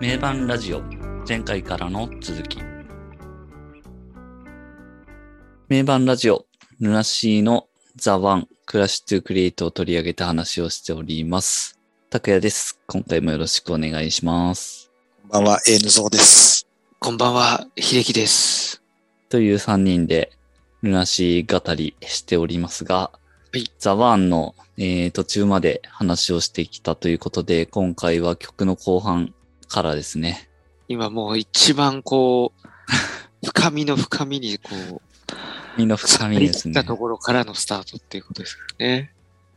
名盤ラジオ。前回からの続き。名盤ラジオ。 LUNA SEA の THE ONE crash to create を取り上げた話をしております。拓也です。今回もよろしくお願いします。こんばんは、エヌゾーです。こんばんは、秀樹です。という3人で LUNA SEA 語りしておりますが、はい。 THE ONE の、えー途中まで話をしてきたということで、今回は曲の後半からですね。今もう一番こう、深みの深みにこう、みんな深みですねた。ところからのスタートっていうことですからね。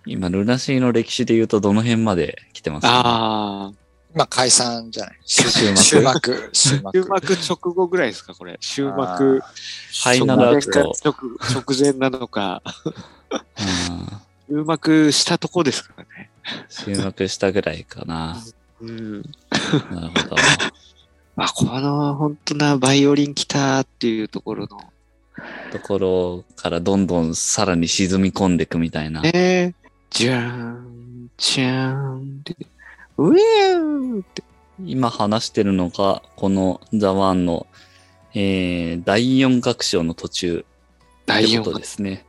今、ルナシーの歴史で言うとどの辺まで来てますか、ああ、まあ、解散じゃない。終幕終幕。終幕。直後ぐらいですか、これ。終幕。ファイナルアクト。直直前なのか、うん 終幕したとこですからね。終幕したぐらいかな。うん。なるほど。ま あ、この本当なバイオリン来たっていうところの、ところからどんどんさらに沈み込んでいくみたいな。ねじゃーん、じゃーんって、ウェーって。今話してるのが、このザ・ワンの、えー、第4楽章の途中第4ってことですね。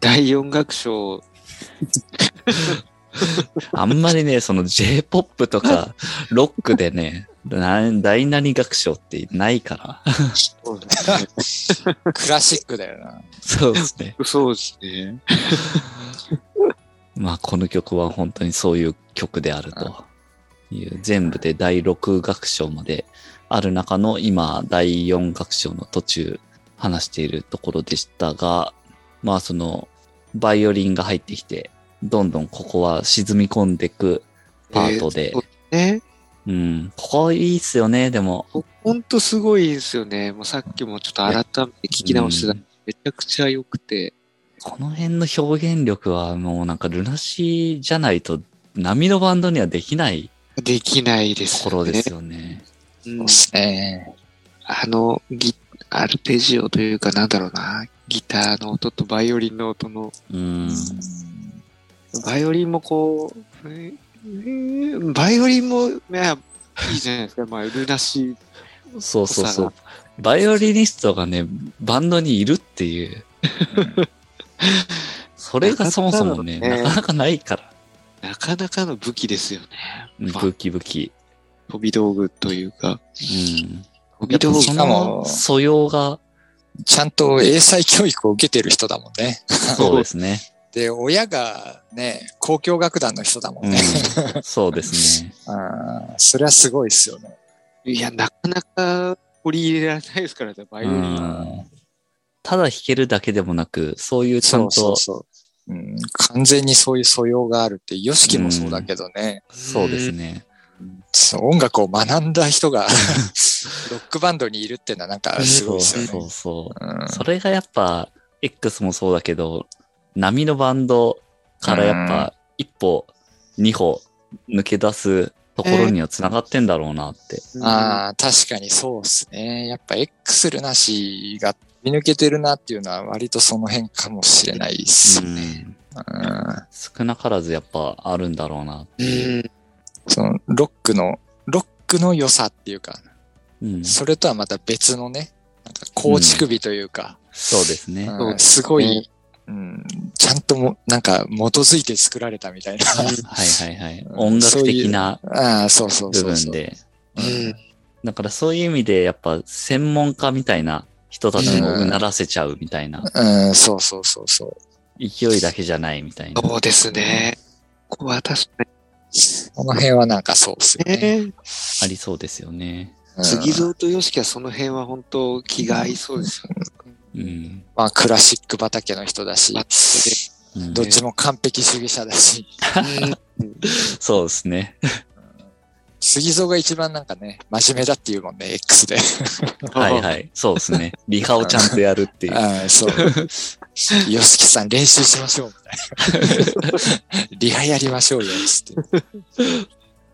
第4楽章、あんまりね、その J-POP とかロックでね、な第何楽章ってないから。そうですね。クラシックだよな。そうですね。そうですね。まあ、この曲は本当にそういう曲であるという、全部で第6楽章まである中の今、第4楽章の途中話しているところでしたが、まあ、その、バイオリンが入ってきて、どんどんここは沈み込んでいくパートで、えーね。うん、ここいいっすよね、でも。ほんとすごいですよね。もうさっきもちょっと改めて聞き直してたうん。めちゃくちゃ良くて。この辺の表現力はもうなんかルナシーじゃないと波のバンドにはできないできないですよね。ところですよね。うんそうですね。あのギ、アルペジオというかなんだろうな。ギターの音とバイオリンの音の、うん。バイオリンもこう、えーバイオリンも、いや、いいじゃないですか。まあ、ルナシーそうそうそう。バイオリニストがね、バンドにいるっていう。それがそもそもね、なかなかのねなかなかないから。なかなかの武器ですよね。まあ武器武器。飛び道具というか。うん。飛び道具の素養が、ちゃんと英才教育を受けてる人だもんね。そうですね。で、親がね、交響楽団の人だもんね。うん、そうですね。うん、それはすごいですよね。いや、なかなか取り入れられないですからね、バイオリン。うんただ弾けるだけでもなく、そういうちゃんそうそうと、そう。うん、完全にそういう素養があるって、ヨシキもそうだけどね、そうですね。そう音楽を学んだ人が ロックバンドにいるっていうのはなんかすごそいうですよね。そうそう。うんそれがやっぱ、X もそうだけど、波のバンドからやっぱ、一歩、二歩抜け出すところには繋がってんだろうなって。ああ、確かにそうですね。やっぱ X ルナシーが見抜けてるなっていうのは割とその辺かもしれないですうね。んうん少なからずやっぱあるんだろうなって。そのロックの、ロックの良さっていうか、うんそれとはまた別のね、なんか構築美というか、そうですね。うんそうですねすごい、うん、ちゃんとも、なんか基づいて作られたみたいな。はいはいはい。うん音楽的なああ、そうそう部。分で。うん。だからそういう意味でやっぱ専門家みたいな人たちもうならせちゃうみたいな。うん、そうそうそうそう。勢いだけじゃないみたいな。そうですね。ここは確かこの辺はなんかそうですよにね。ね。ありそうですよね。うん杉蔵とヨシキはその辺は本当気が合いそうですよね。うん。まあ、クラシック畑の人だし、うんどっちも完璧主義者だし、そうですね。杉蔵が一番なんかね、真面目だっていうもんね、X で。はいはい。そうですね。リハをちゃんとやるっていう。ああそう。ヨシキさん練習しましょう、みたいな。リハやりましょうよ、つって。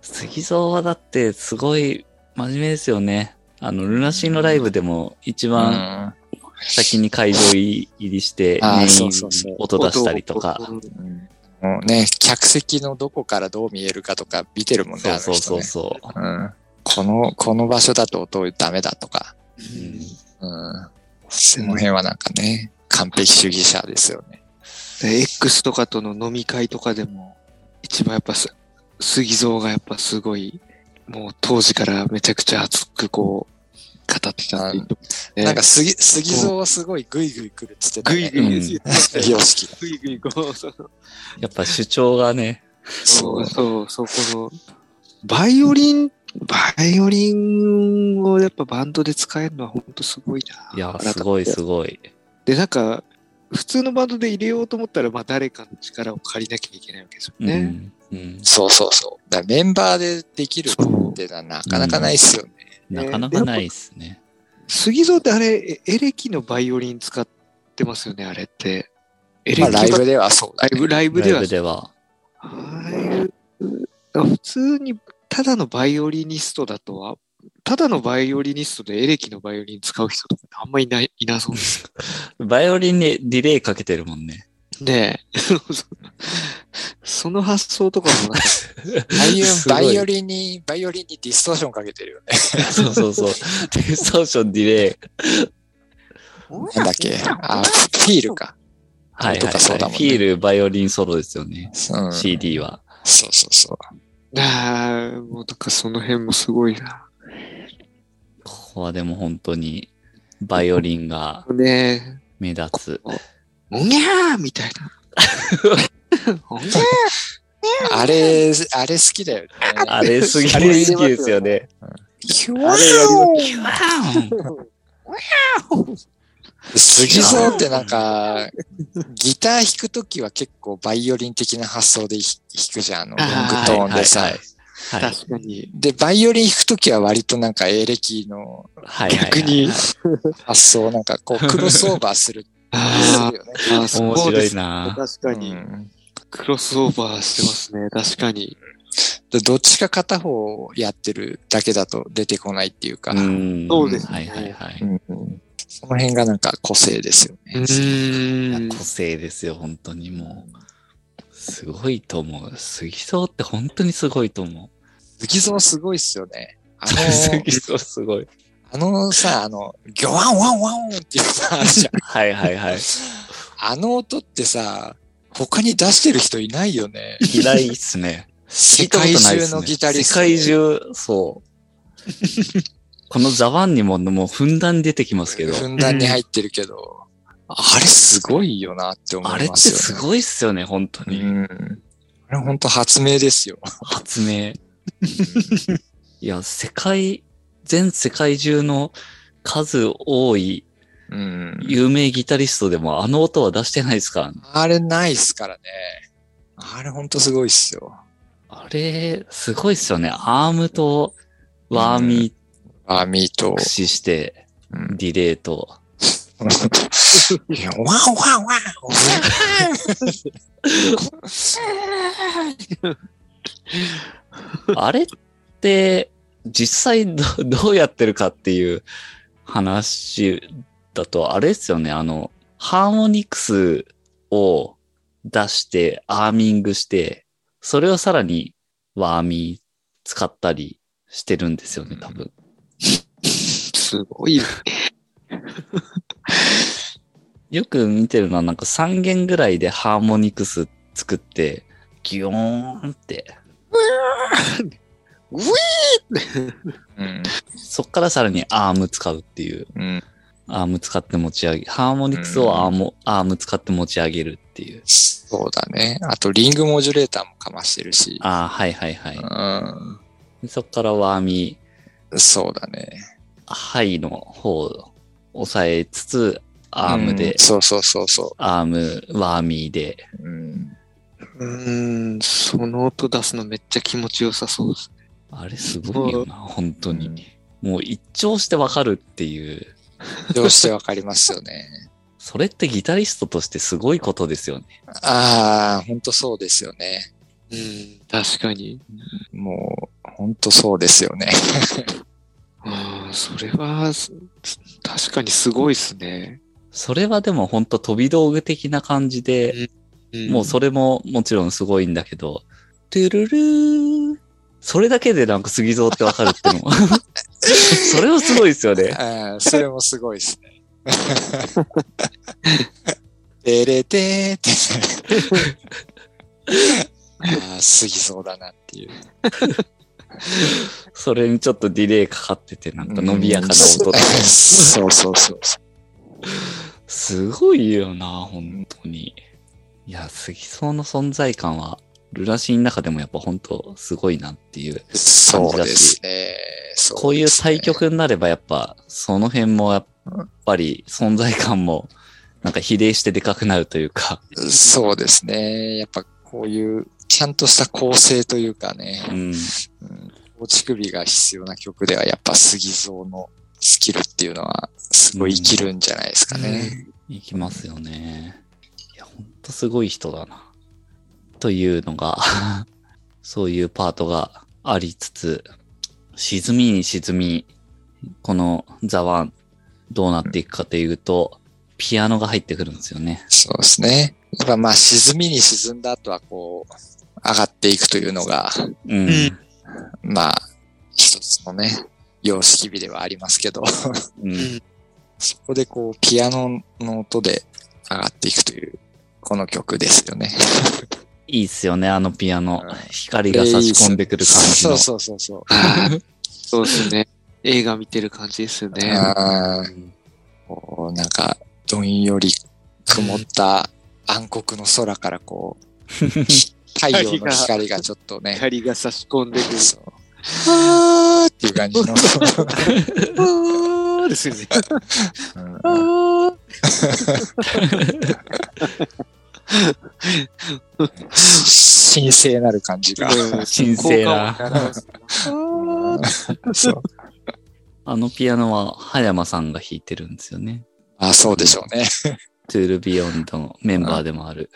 杉蔵はだってすごい真面目ですよね。あの、ルナシーのライブでも一う番ん先に会場入りして、メイン音出したりとか。うんもうね、客席のどこからどう見えるかとか見てるもんね、そうそうそうう。この、この場所だと音ダメだとか、うんうん。その辺はなんかね、完璧主義者ですよね。で X とかとの飲み会とかでも、一番やっぱす、杉蔵がやっぱすごい、もう当時からめちゃくちゃ熱くこう、語ってたって言ってますねなんか杉、杉蔵はすごいグイグイ来るっつってた、ね。ぐいぐいうん言ってましたよ様式。ぐいぐいこう、やっぱ主張がね、そう、そう、そこの、バイオリン、バイオリンをやっぱバンドで使えるのは本当すごいな。いや、すごいすごい。で、なんか、普通のバンドで入れようと思ったら、まあ誰かの力を借りなきゃいけないわけですよね。うん。うん。そうそうそう。だからメンバーでできるってのはなかなかないっすよね。なかなかないっすね。杉蔵ってあれ、エエレキのバイオリン使ってますよね、あれって。エレまあキライブではそうだね。ライブ、ライブライではブでは。ああいう、普通にただのバイオリニストだとは、ただのバイオリニストでエレキのバイオリン使う人とかあんまいない、いなそうです バイオリンにディレイかけてるもんね。ねえ。その発想とかもなんか、ああいうすごいバイオリンに、バイオリンにディストーションかけてるよね。そうそうそう。ディストーションディレイ。なんだっけ？あ、フィールか。とはいはい、はい。かそうだもんねフィールバイオリンソロですよね。うん。CD は。そうそうそう。ああ、もうなんかその辺もすごいな。ここはでも本当にバイオリンがね目立つ。え、おにゃーみたいな。あれ、あれ好きだよね。あれすげえ。あれ入れますよ好きですよね。キュあれやり杉蔵ってなんか、ギター弾くときは結構バイオリン的な発想で弾くじゃん、あの、ロングトーンでさ。確かに。で、バイオリン弾くときは割となんかエレキの逆に発想、なんかこうクロスオーバーする。ああー、そう面白ですいな確かに、うんクロスオーバーしてますね。確かに。でどっちか片方やってるだけだと出てこないっていうか、うんそうですねはいはいはい。うんその辺がなんか個性ですようね。個性ですよ、本当にもう。すごいと思う。杉蔵って本当にすごいと思杉蔵すごいっすよね。あう。の、杉蔵すごい。あのさ、あの、ギョワンワンワンっていうさ、あるじゃん。はいはいはい。あの音ってさ、他に出してる人いないよね。いないっすね。世界中のギタリスト。世界中、そう。このザワンにももうふんだんに出てきますけど、ふんだんに入ってるけど、あれすごいよなって思あれっていますよ、ね。すごいっすよね、本当に。うん。あれ本当発明ですよ。発明。いや、世界、全世界中の数多いうん。有名ギタリストでもあの音は出してないですからね。あれないっすからね。あれ本当すごいっすよ。あれ、すごいっすよね。アームとワーミー、ワーミーと駆、使して、うんディレイと。ワンワンワンワン あれって、実際ど どうやってるかっていう話だと、あれですよね。あの、ハーモニクスを出して、アーミングして、それをさらにワーミー使ったりしてるんですよね、多分。すごい。よく見てるのはなんか3弦ぐらいでハーモニクス作って、ギヨーンって、ウィうん。そっからさらにアーム使うっていう。うん。アーム使って持ち上げ、ハーモニクスをアーム,、アーム使って持ち上げるっていう。そうだね。あと、リングモジュレーターもかましてるし。ああ、はいはいはい。うでそっからワーミん。そうだね。ー、ハイの方を抑えつつ、アームでうん、そうそうそうそアーム、ワーミーで。う。うん。うーん、その音出すのめっちゃ気持ちよさそうです。あれすごいよな、本当に。もう一聴してわかるっていう。どうしてわかりますよね。それってギタリストとしてすごいことですよね。ああ、本当そうですよね。うん、確かに。もう、本当そうですよね。ああ、それは、す確かにすごいですね。それはでも本当飛び道具的な感じで、もうそれももちろんすごいんだけど、トゥルルー、それだけでなんか杉蔵ってわかるってのも。それはすごいですよね。うんそれもすごいですね。てれてーって。ああ、過ぎそうだなっていう。それにちょっとディレイかかってて、なんか伸びやかな音とか。そうそうそうそう。すごいよな、本当に。いや、杉蔵の存在感は、ルナシーの中でもやっぱ本当すごいなっていう。そうですね。そこういう対局になればやっぱ、その辺もやっぱり存在感も、なんか比例してでかくなるというか。そうですね。やっぱこういう、ちゃんとした構成というかね、うん。うん、構築美が必要な曲ではやっぱ杉蔵のスキルっていうのはすごい生きるん。じゃないですかね。いきますよね。いや、ほん。とすごい人だな。というのが、そういうパートがありつつ、沈みに沈み、このザワンどうなっていくかというと、ピアノが入ってくるんですよね。そうですね。やっぱまあ沈みに沈んだ後はこう、上がっていくというのが、うん。うんまあ、一つのね、様式美ではありますけど、うん。そこでこう、ピアノの音で上がっていくという、この曲ですよね。いいっすよね、あのピアノうん。光が差し込んでくる感じの。そうそうそうそう。はいそうですね。映画見てる感じですよね。こう、なんか、どんより曇った暗黒の空からこう、太陽の光がちょっとね、光が差し込んでくる。そう。あーっていう感じの。あーですよね。うん 神聖なる感じが。神聖なそうあのピアノは、葉山さんが弾いてるんですよね。あ、そうでしょうね。 Tourbillon のメンバーでもある。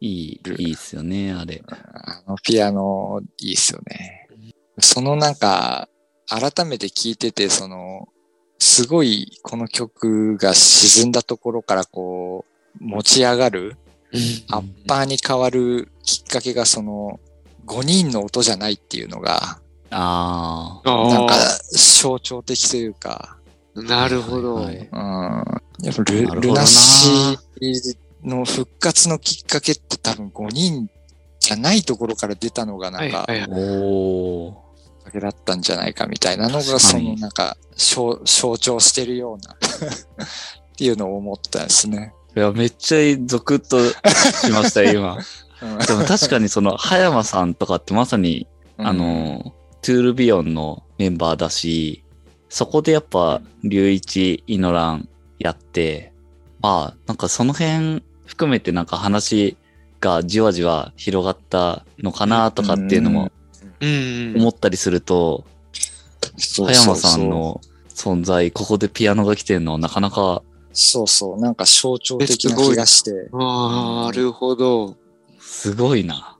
いい、いいっすよね、あれ。あのピアノ、いいっすよね。そのなんか、改めて聞いてて、その、すごいこの曲が沈んだところからこう、持ち上がる、アッパーに変わるきっかけがその、5人の音じゃないっていうのが、ああ。なんか象徴的というか、なるほど。はいうん。やっぱルなるほどなルナシーの復活のきっかけって多分5人じゃないところから出たのがなんか、はいはいはいおー。きっかけだったんじゃないかみたいなのが、そのなんか象象徴してるような っていうのを思ったんですね。いや、めっちゃゾクッとしましたよ、今。うん。でも確かにその、葉山さんとかってまさに、あ、の、トゥールビヨンのメンバーだし、そこでやっぱ、龍一、イノランやって、まあ、なんかその辺含めてなんか話がじわじわ広がったのかなとかっていうのもうん。思ったりすると、葉山さん。の存在、ここでピアノが来てるのはなかなかそうそう、なんか象徴的な気がして。ああ、なるほど。すごいな。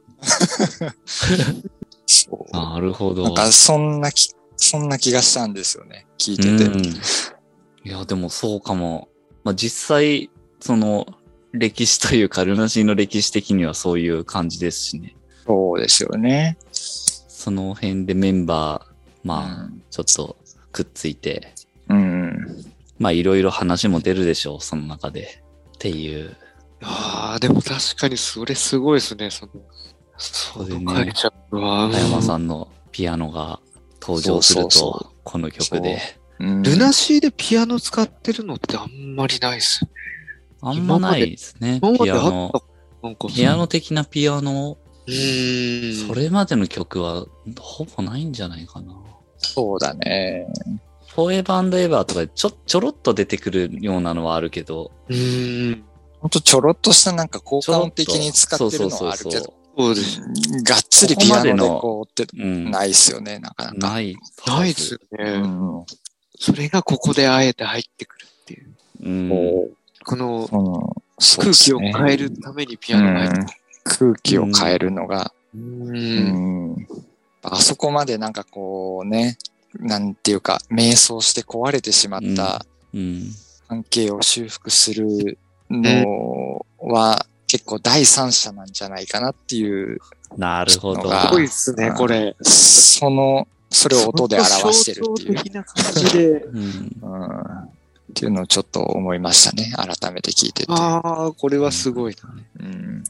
そうなるほど。なんかそんなき、そんな気がしたんですよね。聞いてて。うんいや、でもそうかも。まあ、実際、その、歴史というか、ルナシーの歴史的にはそういう感じですしね。そうですよね。その辺でメンバー、まあ、ちょっとくっついて、うん。まあ、いろいろ話も出るでしょう、その中で。っていう。ああ、でも確かにそれすごいですね。その、そこでね。葉山さんのピアノが登場するそうそうそと、この曲で。うんルナシーでピアノ使ってるのってあんまりないですよね。あんまないですねピアノ。ピアノ的なピアノ、うーん。それまでの曲はほぼないんじゃないかな。そうだね。フォーエバーエバーとかでちょ、ちょろっと出てくるようなのはあるけど、うーん。ほんとちょろっとしたなんか効果音的に使ってるのはあるけど、そうです。がっつりピアノでこうってうん。ないっすよね、なかなか。ない。ないですようね。ん。それがここであえて入ってくるっていう。うん。ここの空気を変えるためにピアノが入ってうん空気を変えるのが、くる。ううん。んあそこまでなんかこうね、なんていうか、迷走して壊れてしまったうん。関係を修復するのは、結構第三者なんじゃないかなっていう、なるほど。すごいっすね、これ。その、それを音で表してるっていう。的な感じで。うん。うんっていうのをちょっと思いましたね。改めて聞いてて。ああ、これはすごいな。うん、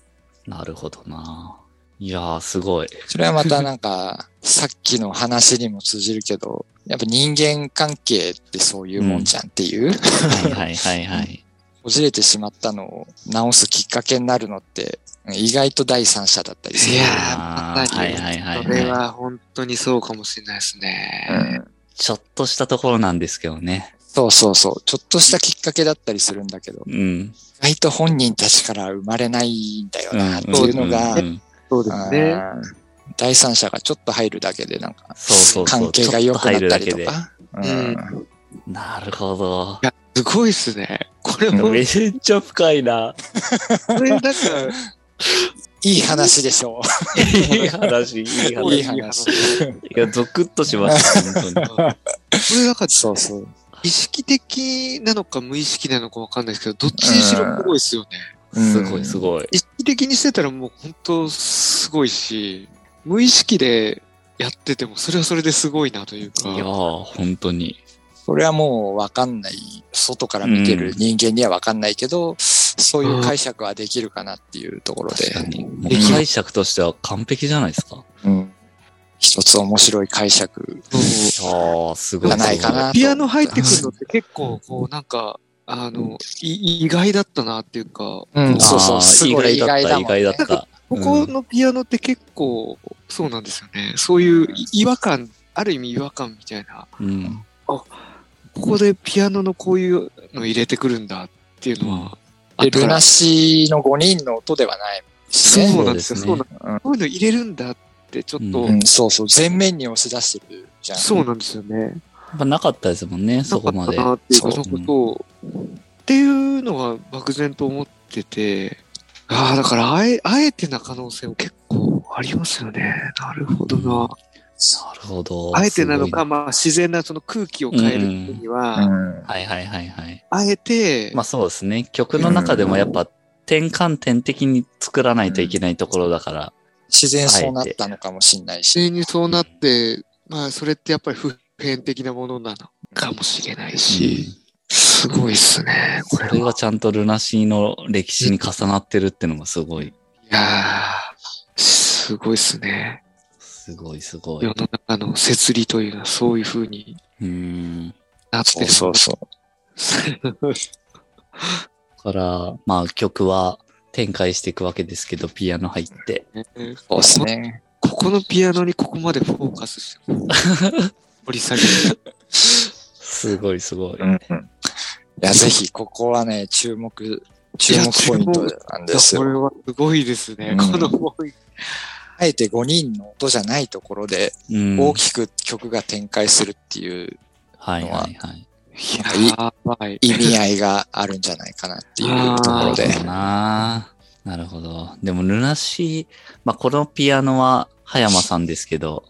なるほどな。いやー、すごい。それはまたなんか、さっきの話にも通じるけど、やっぱ人間関係ってそういうもんじゃんっていう、はいはいはいはい。こじれてしまったのを直すきっかけになるのって、意外と第三者だったりする。いやー、まさに。はいはいはいそれは本当にそうかもしれないですね。うんちょっとしたところなんですけどね。そうそうそう。ちょっとしたきっかけだったりするんだけど、うん。意外と本人たちから生まれないんだようんなっていうのが、うんうんそうですね。第三者がちょっと入るだけでなんか、そうそうそう。関係が良くなったりとか。なるほど。いや、すごいっすね。これも、めっちゃ深いな。これなんか、いい話でしょいい話、いいいい話。話。いや、ゾクッとしました、本当に。これなんか、そうそう。意識的なのか無意識なのかわかんないですけど、どっちにしろすごいっすよね。すごいすごい。意識的にしてたらもう本当すごいし、無意識でやっててもそれはそれですごいなというか。いやー、本当に。それはもうわかんない。外から見てる人間にはわかんないけど、そういう解釈はできるかなっていうところで確。かに。もう解釈としては完璧じゃないですか。うん一つ面白い解釈ああ、すごい。がないかなと。ピアノ入ってくるのって結構、こうなんか、あの、い意外だったなっていうか、うん、そうそう、すごい意外だもん、ね。意外だった。ここのピアノって結構、そうなんですよね。そういうい違和感、ある意味違和感みたいな。うん。ここでピアノのこういうの入れてくるんだっていうのは、あったからでルナシーの5人の音ではないしね。そうなんですよ。そそううですなんこういうの入れるんだって、ちょっと、うん、そうそう、全面に押し出してるじゃん。そうなんですよね。やっぱなかったですもんね、そこまで。なかったなっていうか、そそううそう。っていうのが漠然と思ってて、ああ、だからあえ、あえてな可能性も結構ありますよね。なるほどな。なるほど。あえてなのか、すまあ自然なその空気を変えるには、うんごい。はいはいはいはい。あえて、まあそうですね。曲の中でもやっぱ転換点的に作らないといけないところだから。自然そうなったのかもしれないし。自然にそうなって、まあそれってやっぱり普遍的なものなのかもしれないし、すごいっすね、これは。それがちゃんとルナシーの歴史に重なってるってのがすごい。いやー、すごいっすね。すごいすごい。世の中の摂理というのはそういう風にうん。なってる。そうそうそう。だから、まあ曲は展開していくわけですけど、ピアノ入って。そうですね。ここのピアノにここまでフォーカスして、掘り下げる。すごいすごい。うんうん。いや、ぜひ、ここはね、注目、注目ポイントなんですこよ。れはすごいですね。うんこの思い。あえて5人の音じゃないところで、うん。大きく曲が展開するっていうはいはいはい。やばい。意味合いがあるんじゃないかなっていうところでなる。ほどな。なるほど。でも、ルナシー、まあ、このピアノは葉山さんですけど、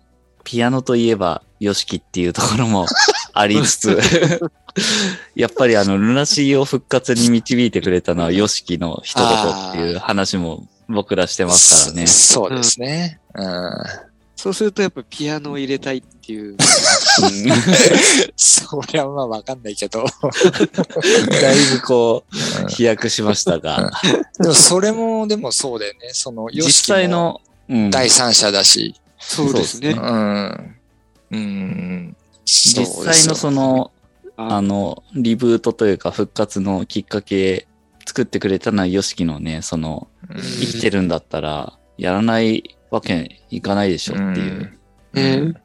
ピアノといえば、ヨシキっていうところも ありつつ、やっぱりあの、ルナシーを復活に導いてくれたのはヨシキの一言っていう話も僕らしてますからね。そそうですね。うん。そうするとやっぱピアノを入れたいっていう。そりゃまあわかんないけど。だいぶこう、飛躍しましたが、でもそれも、でもそうだよね。その、実際の、うん第三者だし。そうですねう。ん。うん。実実際のその、ああの、リブートというか復活のきっかけ作ってくれたのはヨシキのね、その、生きてるんだったら、やらないわけいかないでしょっていう、ね。だ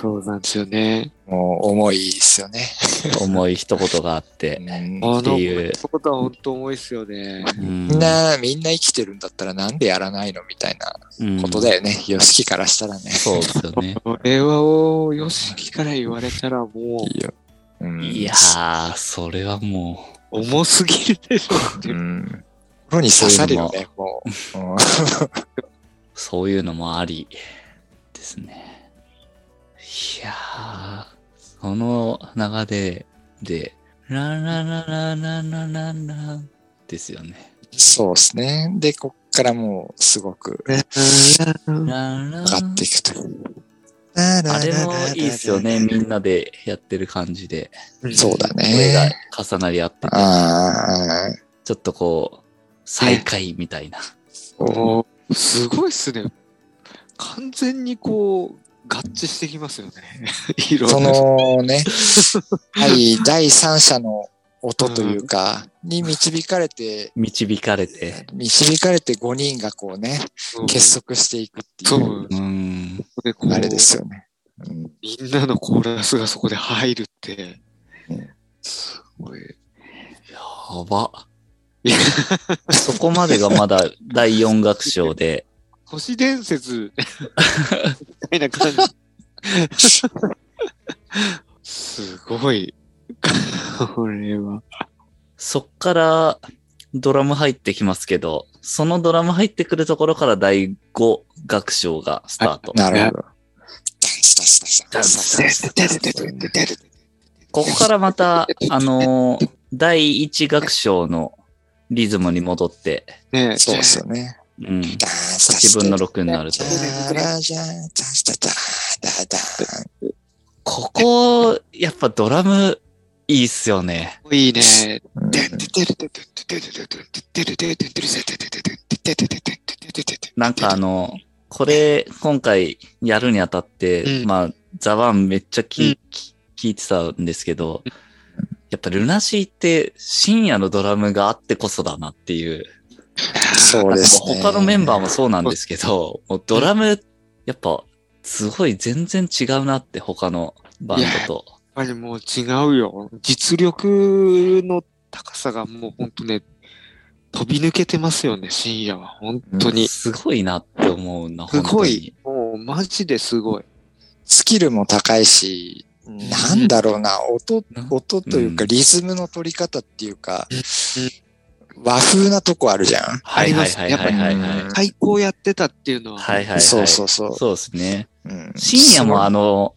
そうなんですよね。もう重いですよね。重い一言があっうて、っていうことは本当重いですよね。うんみんな、みんな生きてるんだったらなんでやらないのみたいなうんことだよね。ヨシキからしたらね。そうですよね。これはを、よしきから言われたらもいいよ。うんいやー、それはもう、重すぎるでしょってう。ん心に刺さるよね、もう、そういうのもありですね。いやー、その流れで、ララララララララですよね。そうですね。で、こっからもうすごくラ上ラがっていくと。あれもいいっすよね。みんなでやってる感じで。そうだ声がね。重なり合ってて、ちょっとこう、再会みたいな。おーすごいっすね。完全にこう、合致してきますよね。いろそんな。のね、はい、第三者の音というか、に導かれて、導かれて。導かれて5人がこうね、うん結束していくっていそうう、。うあれですよね。うんみんなのコーラスがそこで入るってうん、すごい。やば。そこまでがまだ第4楽章で、都市伝説みたいな感じ。すごい。これは。そっからドラム入ってきますけど、そのドラム入ってくるところから第5楽章がスタート。なるほど。ここからまた、あのー第1楽章のリズムに戻って、ねそうですよね。うん。ダンス8分の6になると。ここ、やっぱドラム、いいっすよね。いいね。うんなんかあの、これ、今回やるにあたって、うんまあ、ザワンめっちゃ聞,、うん聞いてたんですけど、やっぱルナシーって深夜のドラムがあってこそだなっていう。そうですね。他のメンバーもそうなんですけど、もうドラム、やっぱ、すごい全然違うなって他のバンドと。やっぱりもう違うよ。実力の高さがもう本当ね、飛び抜けてますよね、深夜は。本当に。すごいなって思うな、す本当にごい。。もうマジですごい。スキルも高いし、なんだろうな、音、音というかうんリズムの取り方っていうか、和風なとこあるじゃん。はいはいはいはいはいはい。うん最高やってたっていうのは。はいはいはい。そうそうそうそうですね。うん深夜もあの、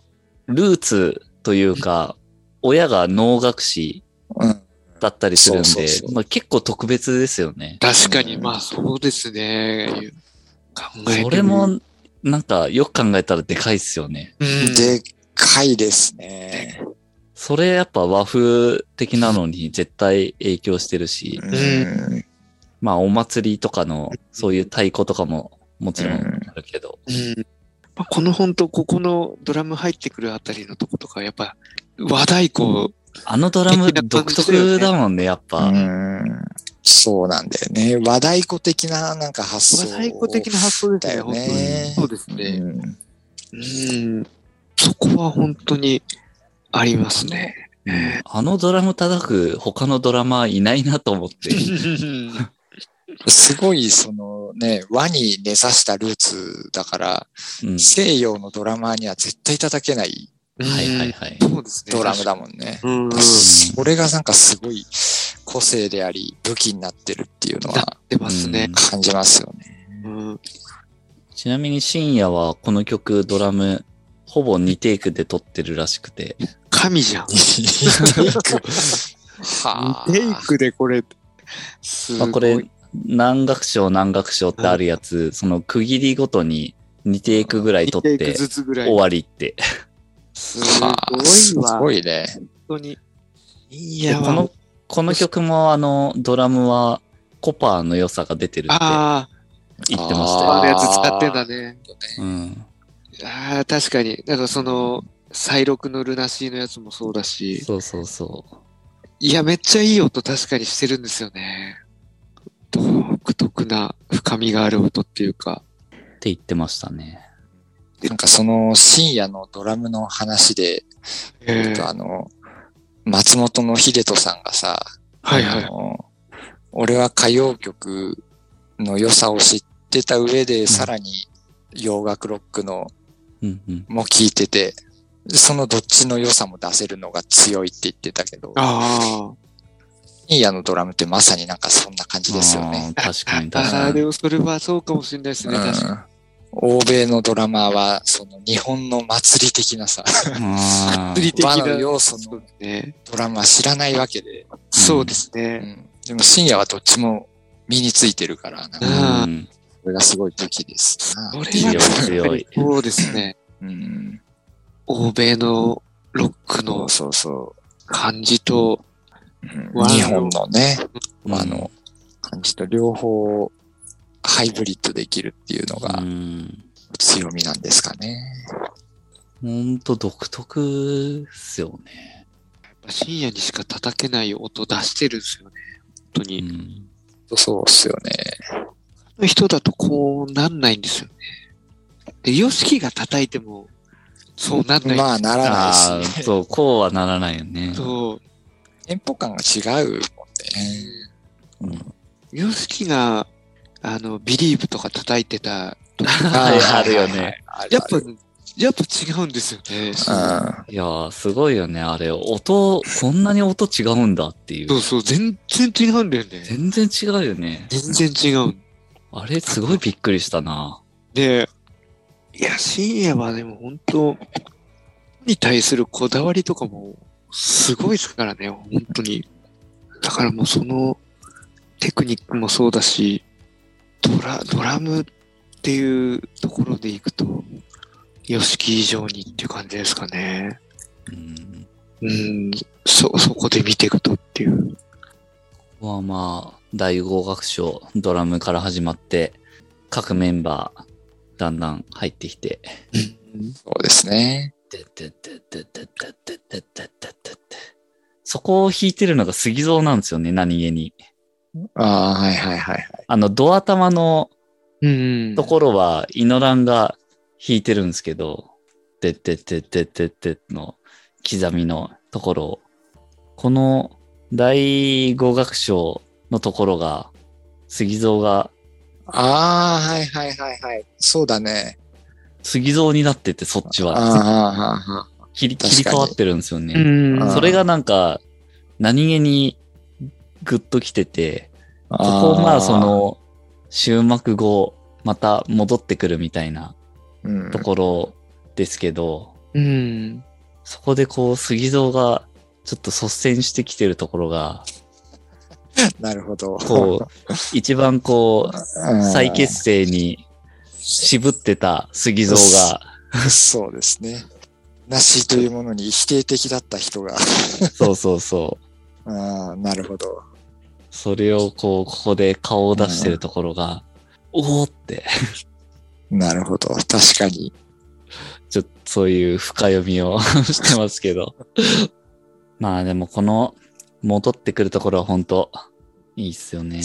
ルーツというか、親が能楽師うんだったりするんでまあ結構特別ですよね。確かに、うんまあそうですね。考えそれも、なんかよく考えたらでかいっすよね。うん、でっかいですね。それやっぱ和風的なのに絶対影響してるし、うんまあお祭りとかのそういう太鼓とかももちろんあるけど、うんまあこの本当ここのドラム入ってくるあたりのとことか、やっぱ和太鼓、あのドラム独特だもんね、やっぱ。うんそうなんだよね。和太鼓的ななんか発和想。太鼓的な発想ですね、だよね。そうですね。うんうん。そこは本当にありますね。うんあのドラム叩く他のドラマーいないなと思って。すごい、そのね、和に根ざしたルーツだから、うん西洋のドラマーには絶対叩けないはいはいはい。そうですね。ドラムだもんね。それがなんかすごい個性であり、武器になってるっていうのは出ますね。感じますよね。うん。ちなみに深夜はこの曲ドラムほぼ2テイクで撮ってるらしくて、神じゃん。はあ。テイクでこれ、すごい。まあ、これ何楽章何楽章ってあるやつ、その区切りごとに2テイクぐらい撮ってずつぐらい。終わりって。すごいわ。ごいね。本当に。いでやこの、この曲もあのドラムはコパーの良さが出てるってあ言ってましあ、たよ。あのやつ使ってんだね。うん。ああ、確かに。なんかその、再録のルナシーのやつもそうだし。そうそうそう。いや、めっちゃいい音確かにしてるんですよね。独特な深みがある音っていうか。って言ってましたね。なんかその深夜のドラムの話で、えあの、松本の秀人さんがさ、はいはい。あの俺は歌謡曲の良さを知ってた上で、さらに洋楽ロックのうんうん。も聞いてて、そのどっちの良さも出せるのが強いって言ってたけど、あ深夜のドラムってまさになんかそんな感じですよね。確かにあ。確かああ、でもそれはそうかもしれないですね。確かに。うん欧米のドラマーは、その日本の祭り的なさ、に。あー物理的な要素の。ドラマは知らないわけで、そうですうね。ん、でも深夜はどっちも身についてるから、なん。これがすごい武器ですな。これ強いは強い。そうですね。うん。欧米のロックのそうそうそ感じと、う。うん日本のね、うんあの、感じと両方ハイブリッドできるっていうのうがん。強みなんですかね。ほんと独特っすよね。深夜にしか叩けない音出してるんですよね。本当うに。ん。そうっすよね。の人だとこうなんないんですよね。で、ヨシキが叩いても、そうなんない。まあ、ならああないし、ー、そう、こうはならないよね。そう。テンポ感が違うもんね。うんヨシキが、あの、ビリーブとか叩いてた時はいあるよね。やっぱやっぱ違うんですよね。うんいやー、すごいよね。あれ、音、こんなに音違うんだっていうそ。うそう、全然違うんだよね。全然違うよね。全然違う。あれ、すごいびっくりしたな。で、いや、深夜はでも本当に対するこだわりとかもすごいですからね、本当に。だからもうそのテクニックもそうだし、ドラ、ドラムっていうところでいくと、ヨシキ以上にっていう感じですかね。うん。うん、そ、そこで見ていくとっていう。ここはまあ、第5楽章、ドラムから始まって、各メンバー、だんだん入ってきて。そうですね。そこを弾いてるのが杉蔵なんですよね、何気に。ああ、はいはいはい。あの、ドア玉のところは、イノランが弾いてるんですけど、てってってってってっての刻みのところ、この第5楽章のところが、杉蔵がああ、はいはいはいはい。そうだね。杉蔵になってて、そっちああ、は。ああ、切り切り替わってるんですよね。それがなんか、何気にグッときてて、あそこがそ、の、終幕後、また戻ってくるみたいなうんところですけど、うん。そこでこう、杉蔵がちょっと率先してきてるところが、なるほど。こう、一番こう、うん再結成に渋ってた杉蔵が、そうですね。なしというものに否定的だった人が。そうそうそう。ああ、なるほど。それをこう、ここで顔を出してるところが、おおって、なるほど。確かに。ちょっとそういう深読みを してますけど。まあでもこの戻ってくるところは本当いいっすよね。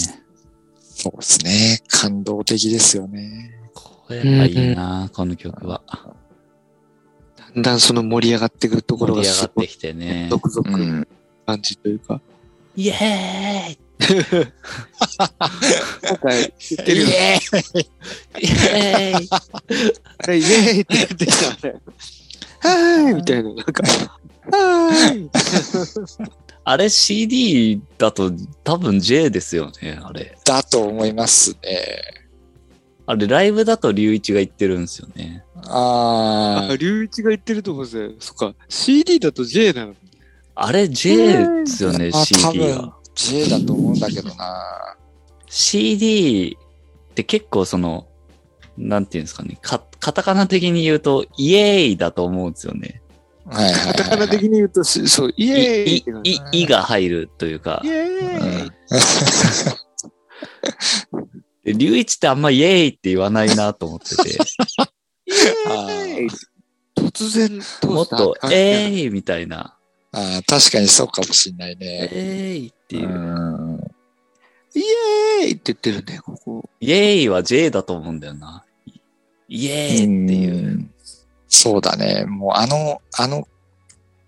そうですね。感動的ですよね。これやっぱいいな、この曲は。だんだんその盛り上がってくるところ盛り上ががすごいってきてね。続々うん。感じというか。イエーイ なんか言ってるよ。イエーイあれ、イエーイって言ってたね。はーいみたいな。なんか、はーいあれ CD だと多分 J ですよね、あれ。だと思いますね。あれライブだと龍一が言ってるんですよね。ああ、龍一が言ってると思うんですよ。そっか。CD だと J なの。あれ J ですよね、CD 分が。J だと思うんだけどな。CD って結構その、なんていうんですかね、カカタカナ的に言うと、イエーイだと思うんですよね。はいはいカタカナ。的に言うと、しそう、イい、エーイいって感、じい、いが入るというかイ、エーイ で龍一ってあんまイエーイって言わないなと思ってて、イエーイ突然通もっと、感じえーイみたいな、あー確かにそうかもしんないね。えーイっていうう。んイエーイって言ってるね、ここ。イエーイは J だと思うんだよな。イエーイっていう。んそうだね。もうあの、あの、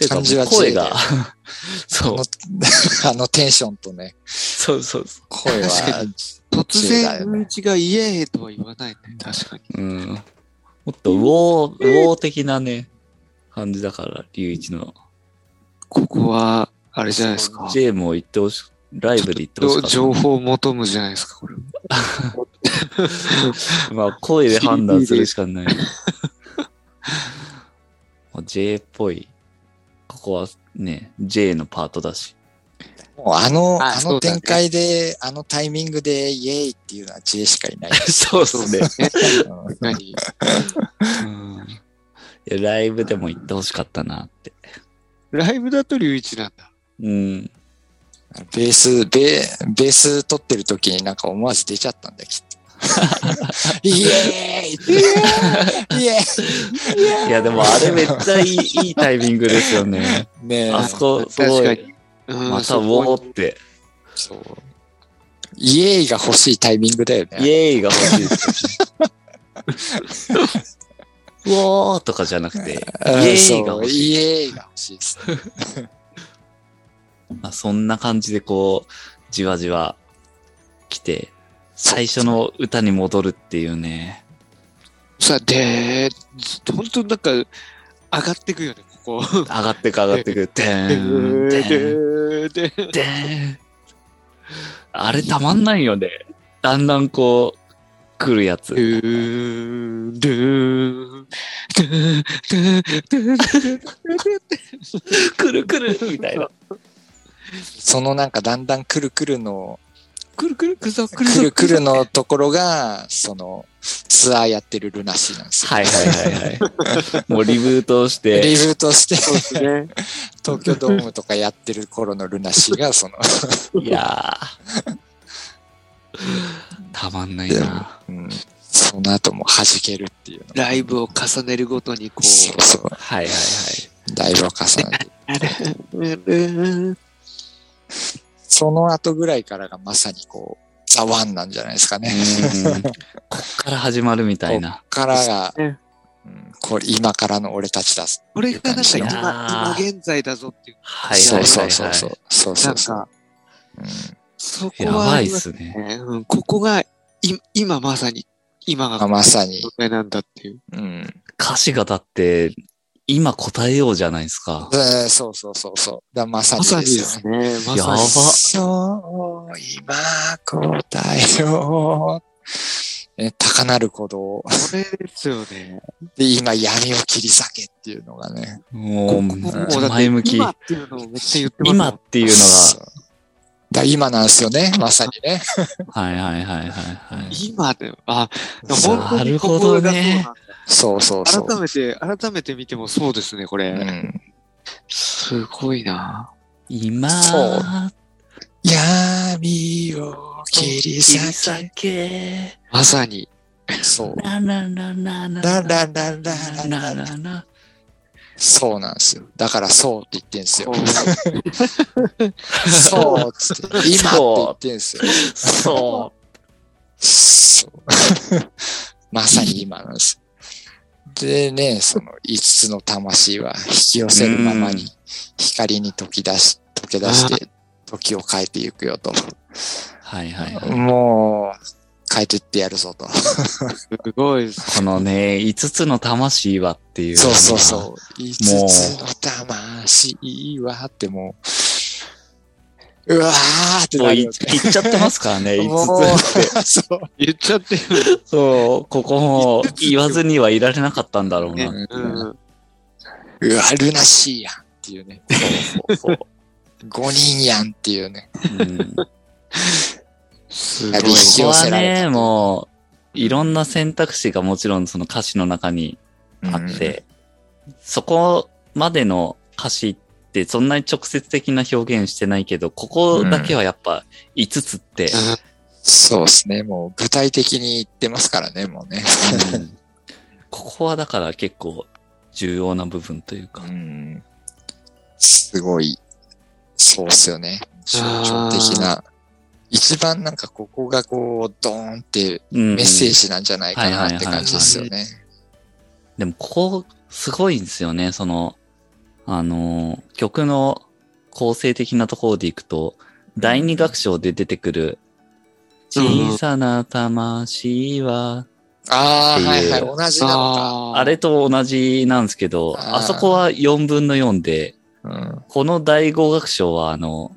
感じは声がよ、そうあの、テンションとね、そうそうそ声確かは、ね然、龍一がイエーイとは言わないね、確かに。う。うん。もっとウォー、ウォー的なね、感じだから、龍一の。ここは、あれじゃないですか。J も言ってほし、ライブで言ってほしかった。情報を求むじゃないですか、これ。まあ、声で判断するしかない。J っぽい。ここはね、J のパートだし。もうあの、あの展開で、あのタイミングでイエーイっていうのは J しかいない。そうですね。うん何うんいやライブでも行ってほしかったなって。ライブだと龍一なんだ。うん。ベース、ベー、ベース取ってる時になんか思わず出ちゃったんだよ、きっと。イエーイイエーイイエーイいや、でもあれめっちゃいいいいタイミングですよね。ねえ。あそこ、すごい、確かに。うんまたウォーって、そう。イエーイが欲しいタイミングだよね。イエーイが欲しいですよね。ウォーとかじゃなくて、イうんエーイが欲しい。イエーイが欲しいです。まあ、そんな感じでこう、じわじわ来て、最初の歌に戻るっていうね。さ、で、本当なんか、上がってくよね、ここ。上がってく上がってく。でーん、でーん、で、で、でーん。あれたまんないよね。だんだんこう、来るやつ。ドゥーン、ドゥーン、ドゥーン、ドゥーン、ドゥーン、ドゥーン、来る来るみたいな。そのなんかだんだんくるくるの、くるくるくるぞ、くくるくるのところが、その、ツアーやってるルナシーなんですよ。はいはいはいはい。もうリブートして、リブートして、ね。東京ドームとかやってる頃のルナシーが、その、いやー。たまんないな。うん、その後も弾けるっていうの。ライブを重ねるごとにこそうそう。はいはいはい。ライブを重ねて。う、その後ぐらいからがまさにこう、ザワンなんじゃないですかね。うん こっから始まるみたいな。からが、ねうん、これ今からの俺たちだ。これがなんか今、今現在だぞっていう。はいはいはい、そはい。うそうそうそう。そうなんそうそう。か、うんそこはやばいっすすね。ね。うん、ここが、い今まさに、今があまさになんだっていう。うん。歌詞がだって、今答えようじゃないですか。えーそうそうそうそう。だまさにまさにでですすよね。やば。そう、今答えよう。え高鳴る鼓動。これですよね。で、今闇を切り裂けっていうのがね。もう、めっもうだってちゃ前向き。今っていうのをめっちゃ言ってます今っていうのそうだ今なんですよね。まさにね。が、はいはいはいはいはい。今で、あ、本当になるほどねここがそうなんだそうそうそう。改めて、改めて見てもそうですね、これ。うん、すごいな。今、そう闇を切り裂裂け。まさに。け。そう。なななななララララななななそうなんですよ。だからそうって言ってんすよこ。そうっつって。今って言ってんすよ。そそう。まさに今なんです。でね、その5つの魂は引き寄せるままに光に溶き出し、溶け出して時を変えていくよと。う。はいはいはい。もう、変えてってやるぞと。すごいです。このね、5つの魂はっていう。そうそうそう。5つの魂はってもう、うわーってもういなるよ言っちゃってますからね、も5つって。う、そう。言っちゃってる。そう、ここも言わずにはいられなかったんだろうな。ねうん。うわ、ルナシーやんっていうね。そうそう5人やんっていうね。そう。うんすごいや。り引き寄ここはせられたね、もう、いろんな選択肢がもちろんその歌詞の中にあって、そこまでの歌詞ってそんなに直接的な表現してないけど、ここだけはやっぱ5つって、そうですね。もう具体的に言ってますからね、もうね。うんここはだから結構重要な部分というかう、ん。すごい、そうっすよね。象徴的な。一番なんかここがこう、ドーンってうんメッセージなんじゃないかなって感じですよね。でもここすごいんですよね。その、あの、曲の構成的なところでいくと、第二楽章で出てくる、小さな魂は、ああ、っていうはいはい、同じなのか。あれと同じなんですけど、あそこは4分の4で、うん。この第5楽章はあの、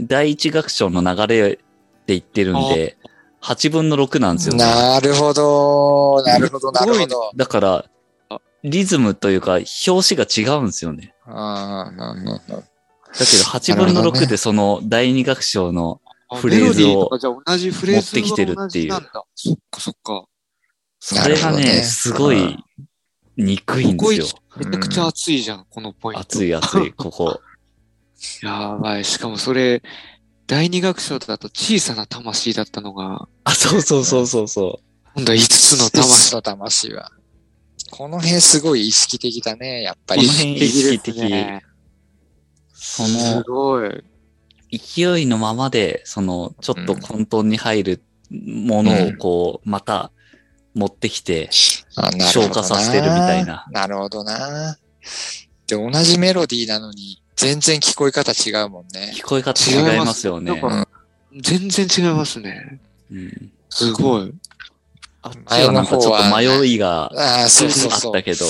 第1楽章の流れで言ってるんで、8分の6なんですよね。なるほど、なるほど、なるほど。だからあ、リズムというか、表紙が違うんですよね。あーうんうんうんだけど8分の6でその第二楽章のフレーズをメロディとかじゃあ同じフレーズ持ってきてるっていうそっかそっか。それがね、なるほどねすごい憎いんですよ。めちゃくちゃ熱いじゃん、このポイント。熱い熱い、ここ。やばい。しかもそれ、第二楽章だと小さな魂だったのが、あ、そうそうそうそうそ今度は5つの魂魂。の魂は。この辺すごい意識的だね、やっぱこりの。辺意識的ねそすのごい。勢いのままで、その、ちょっと混沌に入るものをこう、また持ってきて、消化させてるみたいな。なるほどな。で、同じメロディーなのに、全然聞こえ方違うもんね。聞こえ方違いますよね全然違いますね。うんすごい。あっちはなんかちょっと迷いがあああ、そうそうそうった。けど、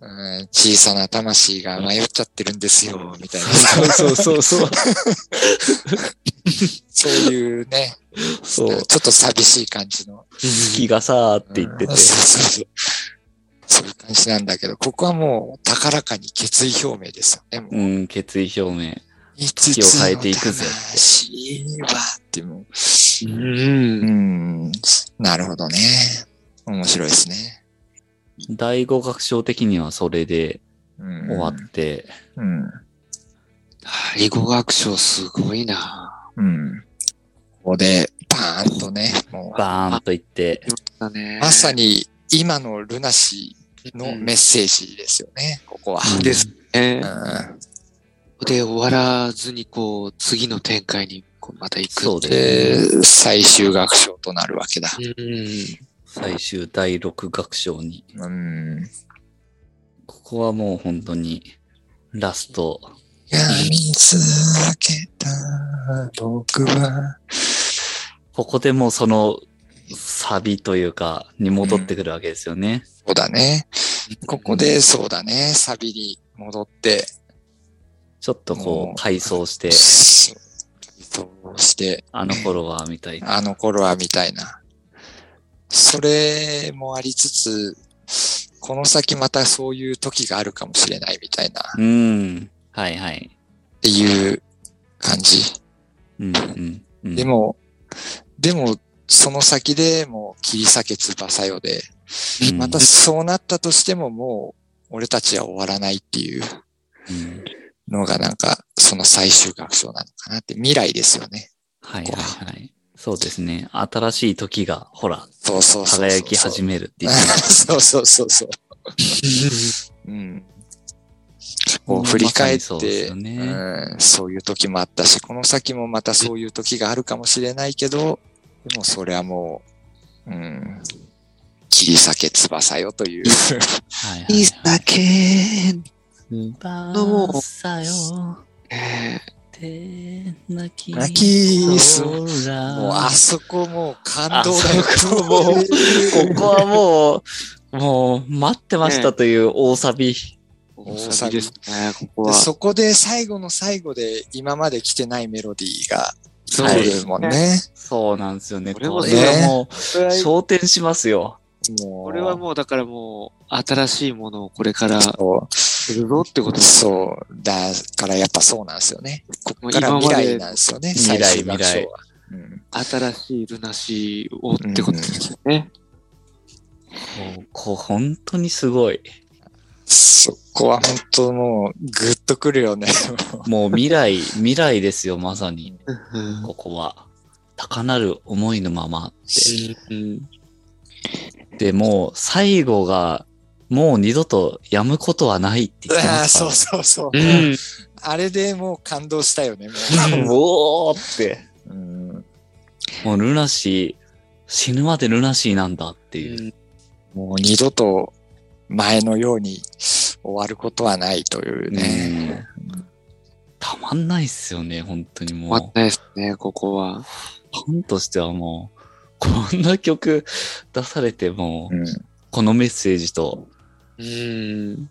うん小さな魂が迷っちゃってるんですよ、みたいな。そうそうそう。そういうね、そう。ちょっと寂しい感じの。好きがさーって言っててうん。そうそうそうそういう感じなんだけど、ここはもう高らかに決意表明ですよね。もううん、決意表明。時を変えていくぜって魂はってもう。う。うんん。なるほどね。面白いですね。第五楽章的にはそれでうん終わって、うん。第五楽章すごいな。うん。ここで、バーンとね、もう、バーンと言って。まさに今のルナシーのメッセージですよね、ここは。うんですね。うんで、終わらずに、こう、次の展開にこうまた行く。そうですで、最終楽章となるわけだ。うん。最終第六楽章に。うん。ここはもう本当に、ラスト、闇つけた僕は。ここでもうそのサビというか、に戻ってくるわけですよね。そうだね。ここで、そうだね、サビに戻って、ちょっとこもうう、回想して、そうして、あの頃は、みたいな。あの頃はみたいな。それもありつつ、この先またそういう時があるかもしれないみたいな、っうん。はいはい。ていう感じ。うんうんうん。でも、でも、その先でもう切り裂け翼よで、うん、またそうなったとしてももう俺たちは終わらないっていううんのがなんかその最終楽章なのかなって未来ですよね。はいはいはい。そうですね。新しい時が、ほら、そうそう。輝き始めるって言ってそうそうそうそう。うん。こう振り返って、そうねうん、そういう時もあったし、この先もまたそういう時があるかもしれないけど、でもそれはもう、うん、切り裂け翼よという。はいはい、はい。け翼よ。えて泣き泣き空もうあそこもう感動だよ。あそこもうここはもう、もう、待ってましたという大サビ。大サビですね、ここは。でそこで最後の最後で今まで来てないメロディーがそう来でするもんね。そうなんですよね。これれはもう、これは昇天しますよ。もうこれはもうだからもう、新しいものをこれからするぞってことです。そう。だからやっぱそうなんですよね。ここからもう今まで未来なんですよね。未来最終楽章は。うん新しいルナシーをってことですよね。こうこう本当にすごい。そこは本当もうグッとくるよね。もう未来、未来ですよ、まさに。うんここは。高なる思いのままって。うんで、もう最後が、もう二度とやむことはないって言ってああ、ますかそうそうそう。うんあれでもう感動したよね。おーって。ううんもうルナシー、死ぬまでルナシーなんだっていう。もう二度と前のように終わることはないというね。たまんないっすよね、本当にもう。終わったですね、ここは。ファンとしてはもう、こんな曲出されても、うんこのメッセージと。うん。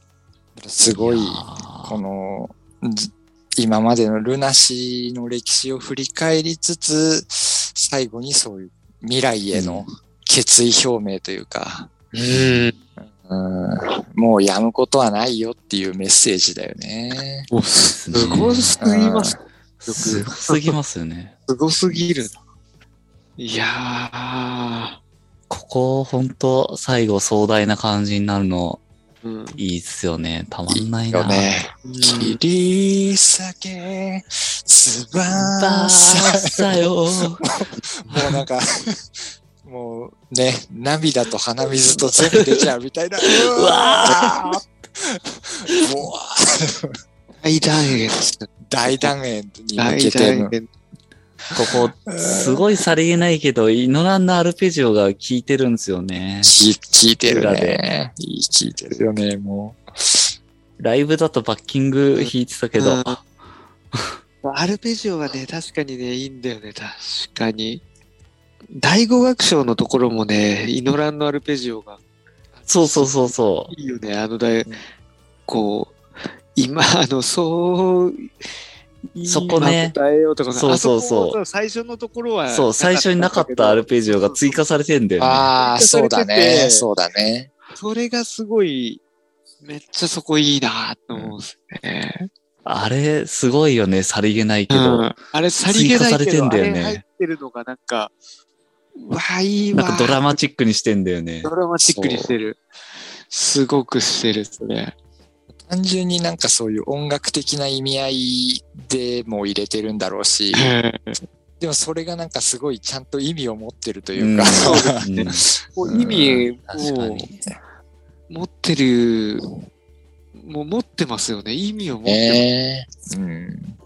すごいや、ーこの、ず今までのルナシーの歴史を振り返りつつ、最後にそういう未来への決意表明というか、うん。うん、もうやむことはないよっていうメッセージだよね。すごすぎます。すごすぎますよね。すごすぎるな。いやここ、ほんと、最後壮大な感じになるの、ー。うん。いいっすよね。たまんないな。よね。うん切り裂け、翼。よ。もうなんか、もうね、涙と鼻水と全部出ちゃうみたいな。うわーもう大団円です。大団円に向大けて。ここ、すごいさりげないけど、イノランのアルペジオが効いてるんですよね。聞聞いてる裏ね。いい聞いてるよね、もライブだとバッキング弾いてたけど、うんアルペジオはね、確かにね、いいんだよね、確かに。第五楽章のところもね、イノランのアルペジオがそうそうそうそいいよね、あの大、こう、今、あの、そう、そこね今答えようとかねそうそうそう最初のところう。は、そう、最初になかったアルペジオが追加されてんだう。よね。ああ、そうだね。そうだね。それがすごい、めっちゃそこいいなと思うんですね。あれ、すごいよね、さりげないけど。うんあれ、さりげないけど、追加されてんだよねあれ入ってるのがなんか、うわあ、いいわ。なんかドラマチックにしてんだよね。ドラマチックにしてる。すごくしてるっすね。単純になんかそういう音楽的な意味合いでも入れてるんだろうし、でもそれがなんかすごいちゃんと意味を持ってるというか、うんう意味を。持ってる、もう持ってますよね。意味を持ってねうん。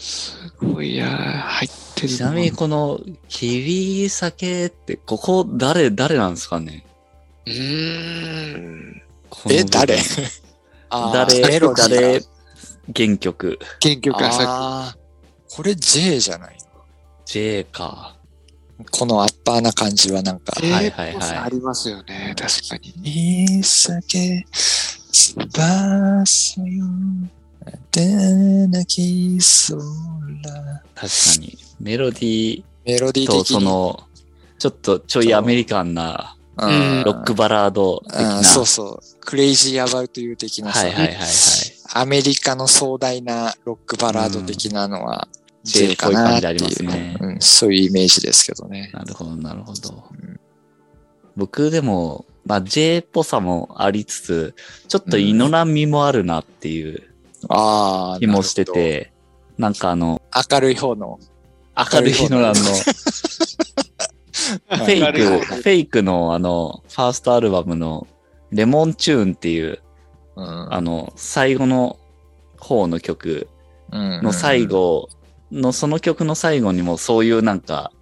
ます。すごい、いやー入ってるちなみにこの、キリ酒って、ここ誰、誰なんですかね？うーん。え、誰？誰、メロディー誰？が、原曲。原曲はさあー。これ J じゃない J か。このアッパーな感じはなんか。はいはいはい。ありますよね。確かに。いい酒、翼よ、でなき空。確かに。メロディメロディーと。その、ちょっとちょいアメリカンなうんロックバラード的な。うんそうそう。 Crazy About You 的なさ、はいはいはいはい。アメリカの壮大なロックバラード的なのは、うん J かなっていう、J っぽい感じありますねうん。そういうイメージですけどね。なるほど、なるほどん。僕でも、まあ J っぽさもありつつ、ちょっとイノラン味もあるなっていうああ。気もしてて、なんかあの。明るい方の。明るいイノランの、フェイク、フェイクのあの、ファーストアルバムのレモンチューンっていう、うんあの、最後の方の曲の最。後の、その曲の最後にもそういうなんか、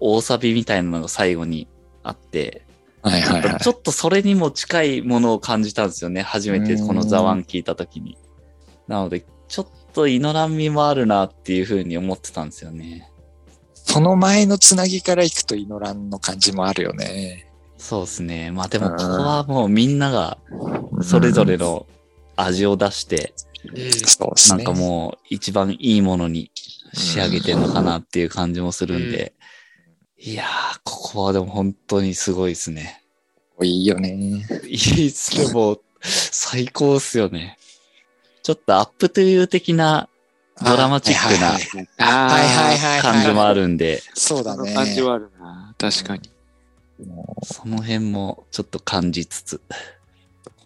大サビみたいなのが最後にあって、はいはいはい。ちょっとそれにも近いものを感じたんですよね。初めてこのザワン聞いたときに。なので、ちょっとイノラン味もあるなっていうふうに思ってたんですよね。その前のつなぎから行くとイノランの感じもあるよね。そうですね。まあでもここはもうみんながそれぞれの味を出して。なんかもう一番いいものに仕上げてるのかなっていう感じもするんで。いやー、ここはでも本当にすごいですね。いいよね。いいっすね、もう最高っすよね。ちょっとアップトゥー的なドラマチックな。感じもあるんで、そうだそのね。感じはあるな。確かに。もその辺もちょっと感じつつ、う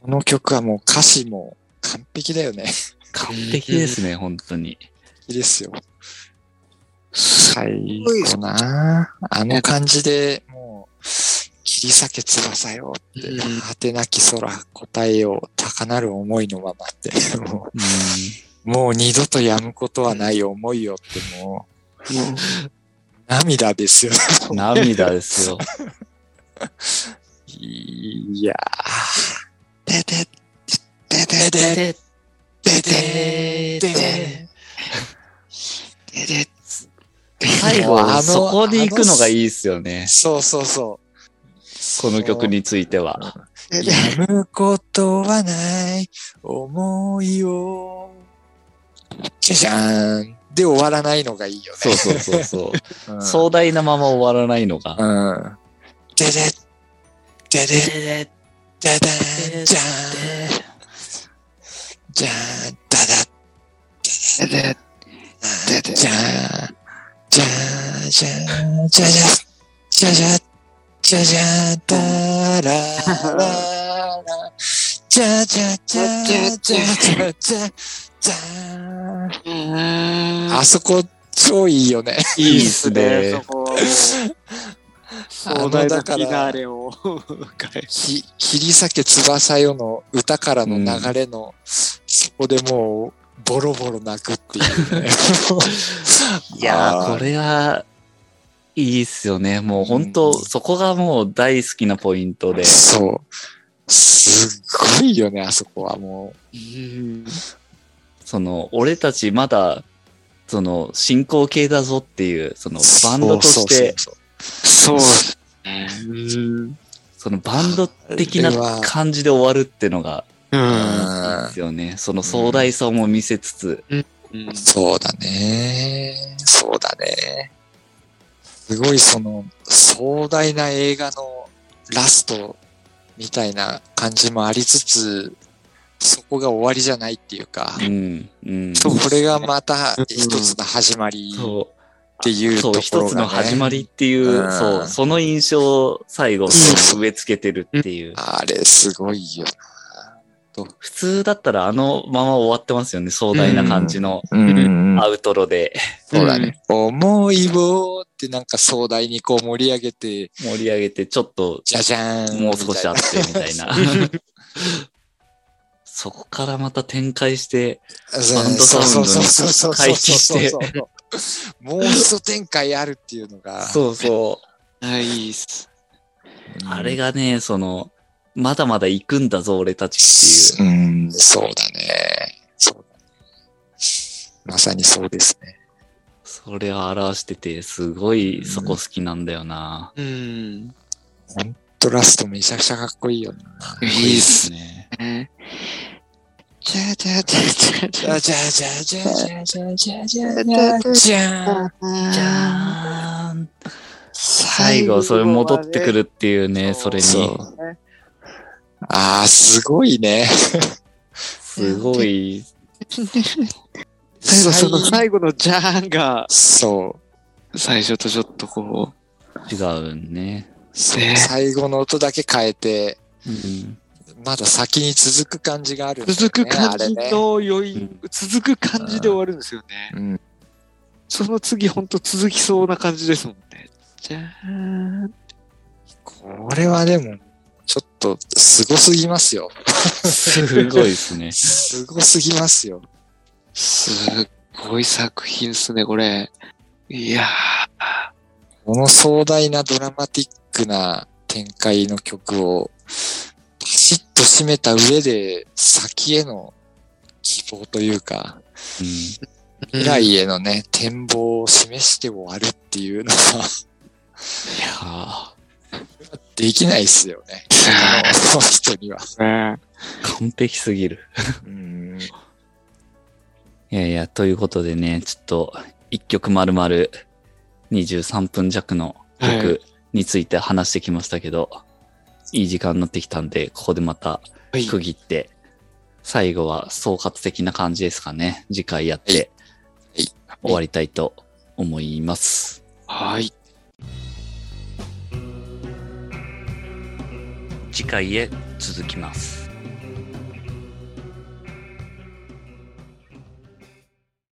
この曲はもう歌詞も完璧だよね。完璧ですね、本当に。いいですよ。最後なあの感じでもう、切り裂け翼よって、うん果てなき空答えよう高なる思いのままって、もうもう二度とやむことはない思いよってもう、涙ですよ。涙ですよ。いやー。でで、ででで、で、ででで、でで、最後、あのそこで行くのがいいっすよね。そうそうそう。この曲については。やむことはない思いを。じゃじゃーん。で終わらないのがいいよね。そうそうそうそう。うん。壮大なまま終わらないのが。うん。でで、でで、でじゃだん、じゃーん。じゃーん、だだででででじゃーん、じゃーん、じゃーん、じゃじゃ、じゃじゃ、じゃじゃ、だららら、じゃじゃ、じゃじゃ、じゃじゃ、じゃ、じゃーん。あそこ、超いいよね。いいっすねそこはもう壮大なフィナーレを迎えき切り裂け翼よの歌からの流れの、そこでもう、ボロボロ泣くっていうね。いや、ーこれは、いいっすよね。もう本当、うんそこがもう大好きなポイントで。そう。すっごいよね、あそこはもうんその、俺たちまだ、その、進行形だぞっていう、そのう。、バンドとして、そうそうそうですね。うんそのバンド的な感じで終わるってのが、うんですよね。その壮大さも見せつつ、うんそうだね。そうだね。すごいその壮大な映画のラストみたいな感じもありつつ、そこが終わりじゃないっていうか、うん、うん。そうこれがまた一つの始まりっそていうう、そう、ところが、ね。一つの始まりっていう、うんそう、その印象を最後、そう植え付けてるっていう。あれすごいよ普通だったらあのまま終わってますよね、壮大な感じのアウトロでそうだね。思いをってなんか壮大にこう盛り上げて、盛り上げて、ちょっとじゃじゃーん。もう少しあってみたいな。そこからまた展開して、ババンドサウンドに回帰してもう一展開あるっていうのが。そうそあいいっす。う。あれがね、その、まだまだ行くんだぞ、俺たちっていう。うん、そうだね。そうだね。まさにそうですね。それを表してて、すごいそこ好きなんだよな。うん。ほんとラストめちゃくちゃかっこいいよな。いいっすね。ね。じゃじゃじゃじゃじゃじゃじゃじゃじゃじゃじゃじゃじゃじゃじゃじゃーん。最後、それ戻ってくるっていうね、それに。ああ、すごいね。すごい、最後、その最後のじゃーんが、そ最初とちょっとこ違うんね。う。そうね最後の音だけ変えて、うん。まだ先に続く感じがあるね、続く感じの余韻、続く感じで終わるんですよね。うん。その次ほんと続きそうな感じですもんね。じゃーん。これはでも、と、すごすぎますよ。すごいですね。すごすぎますよ。すっごい作品っすね、これ。いやこの壮大なドラマティックな展開の曲を、パシッと締めた上で、先への希望というか、うん。ー。未来へのね、展望を示して終わるっていうのは、いや できないっすよね。その人には。完璧すぎる。うん。いやいや、ということでね、ちょっと、一曲丸々23分弱のは曲について話してきましたけど、い、い時間になってきたんで、ここでまたはい区切って、最後は総括的な感じですかね。次回やって、はい終わりたいと思います。はい。次回へ続きます。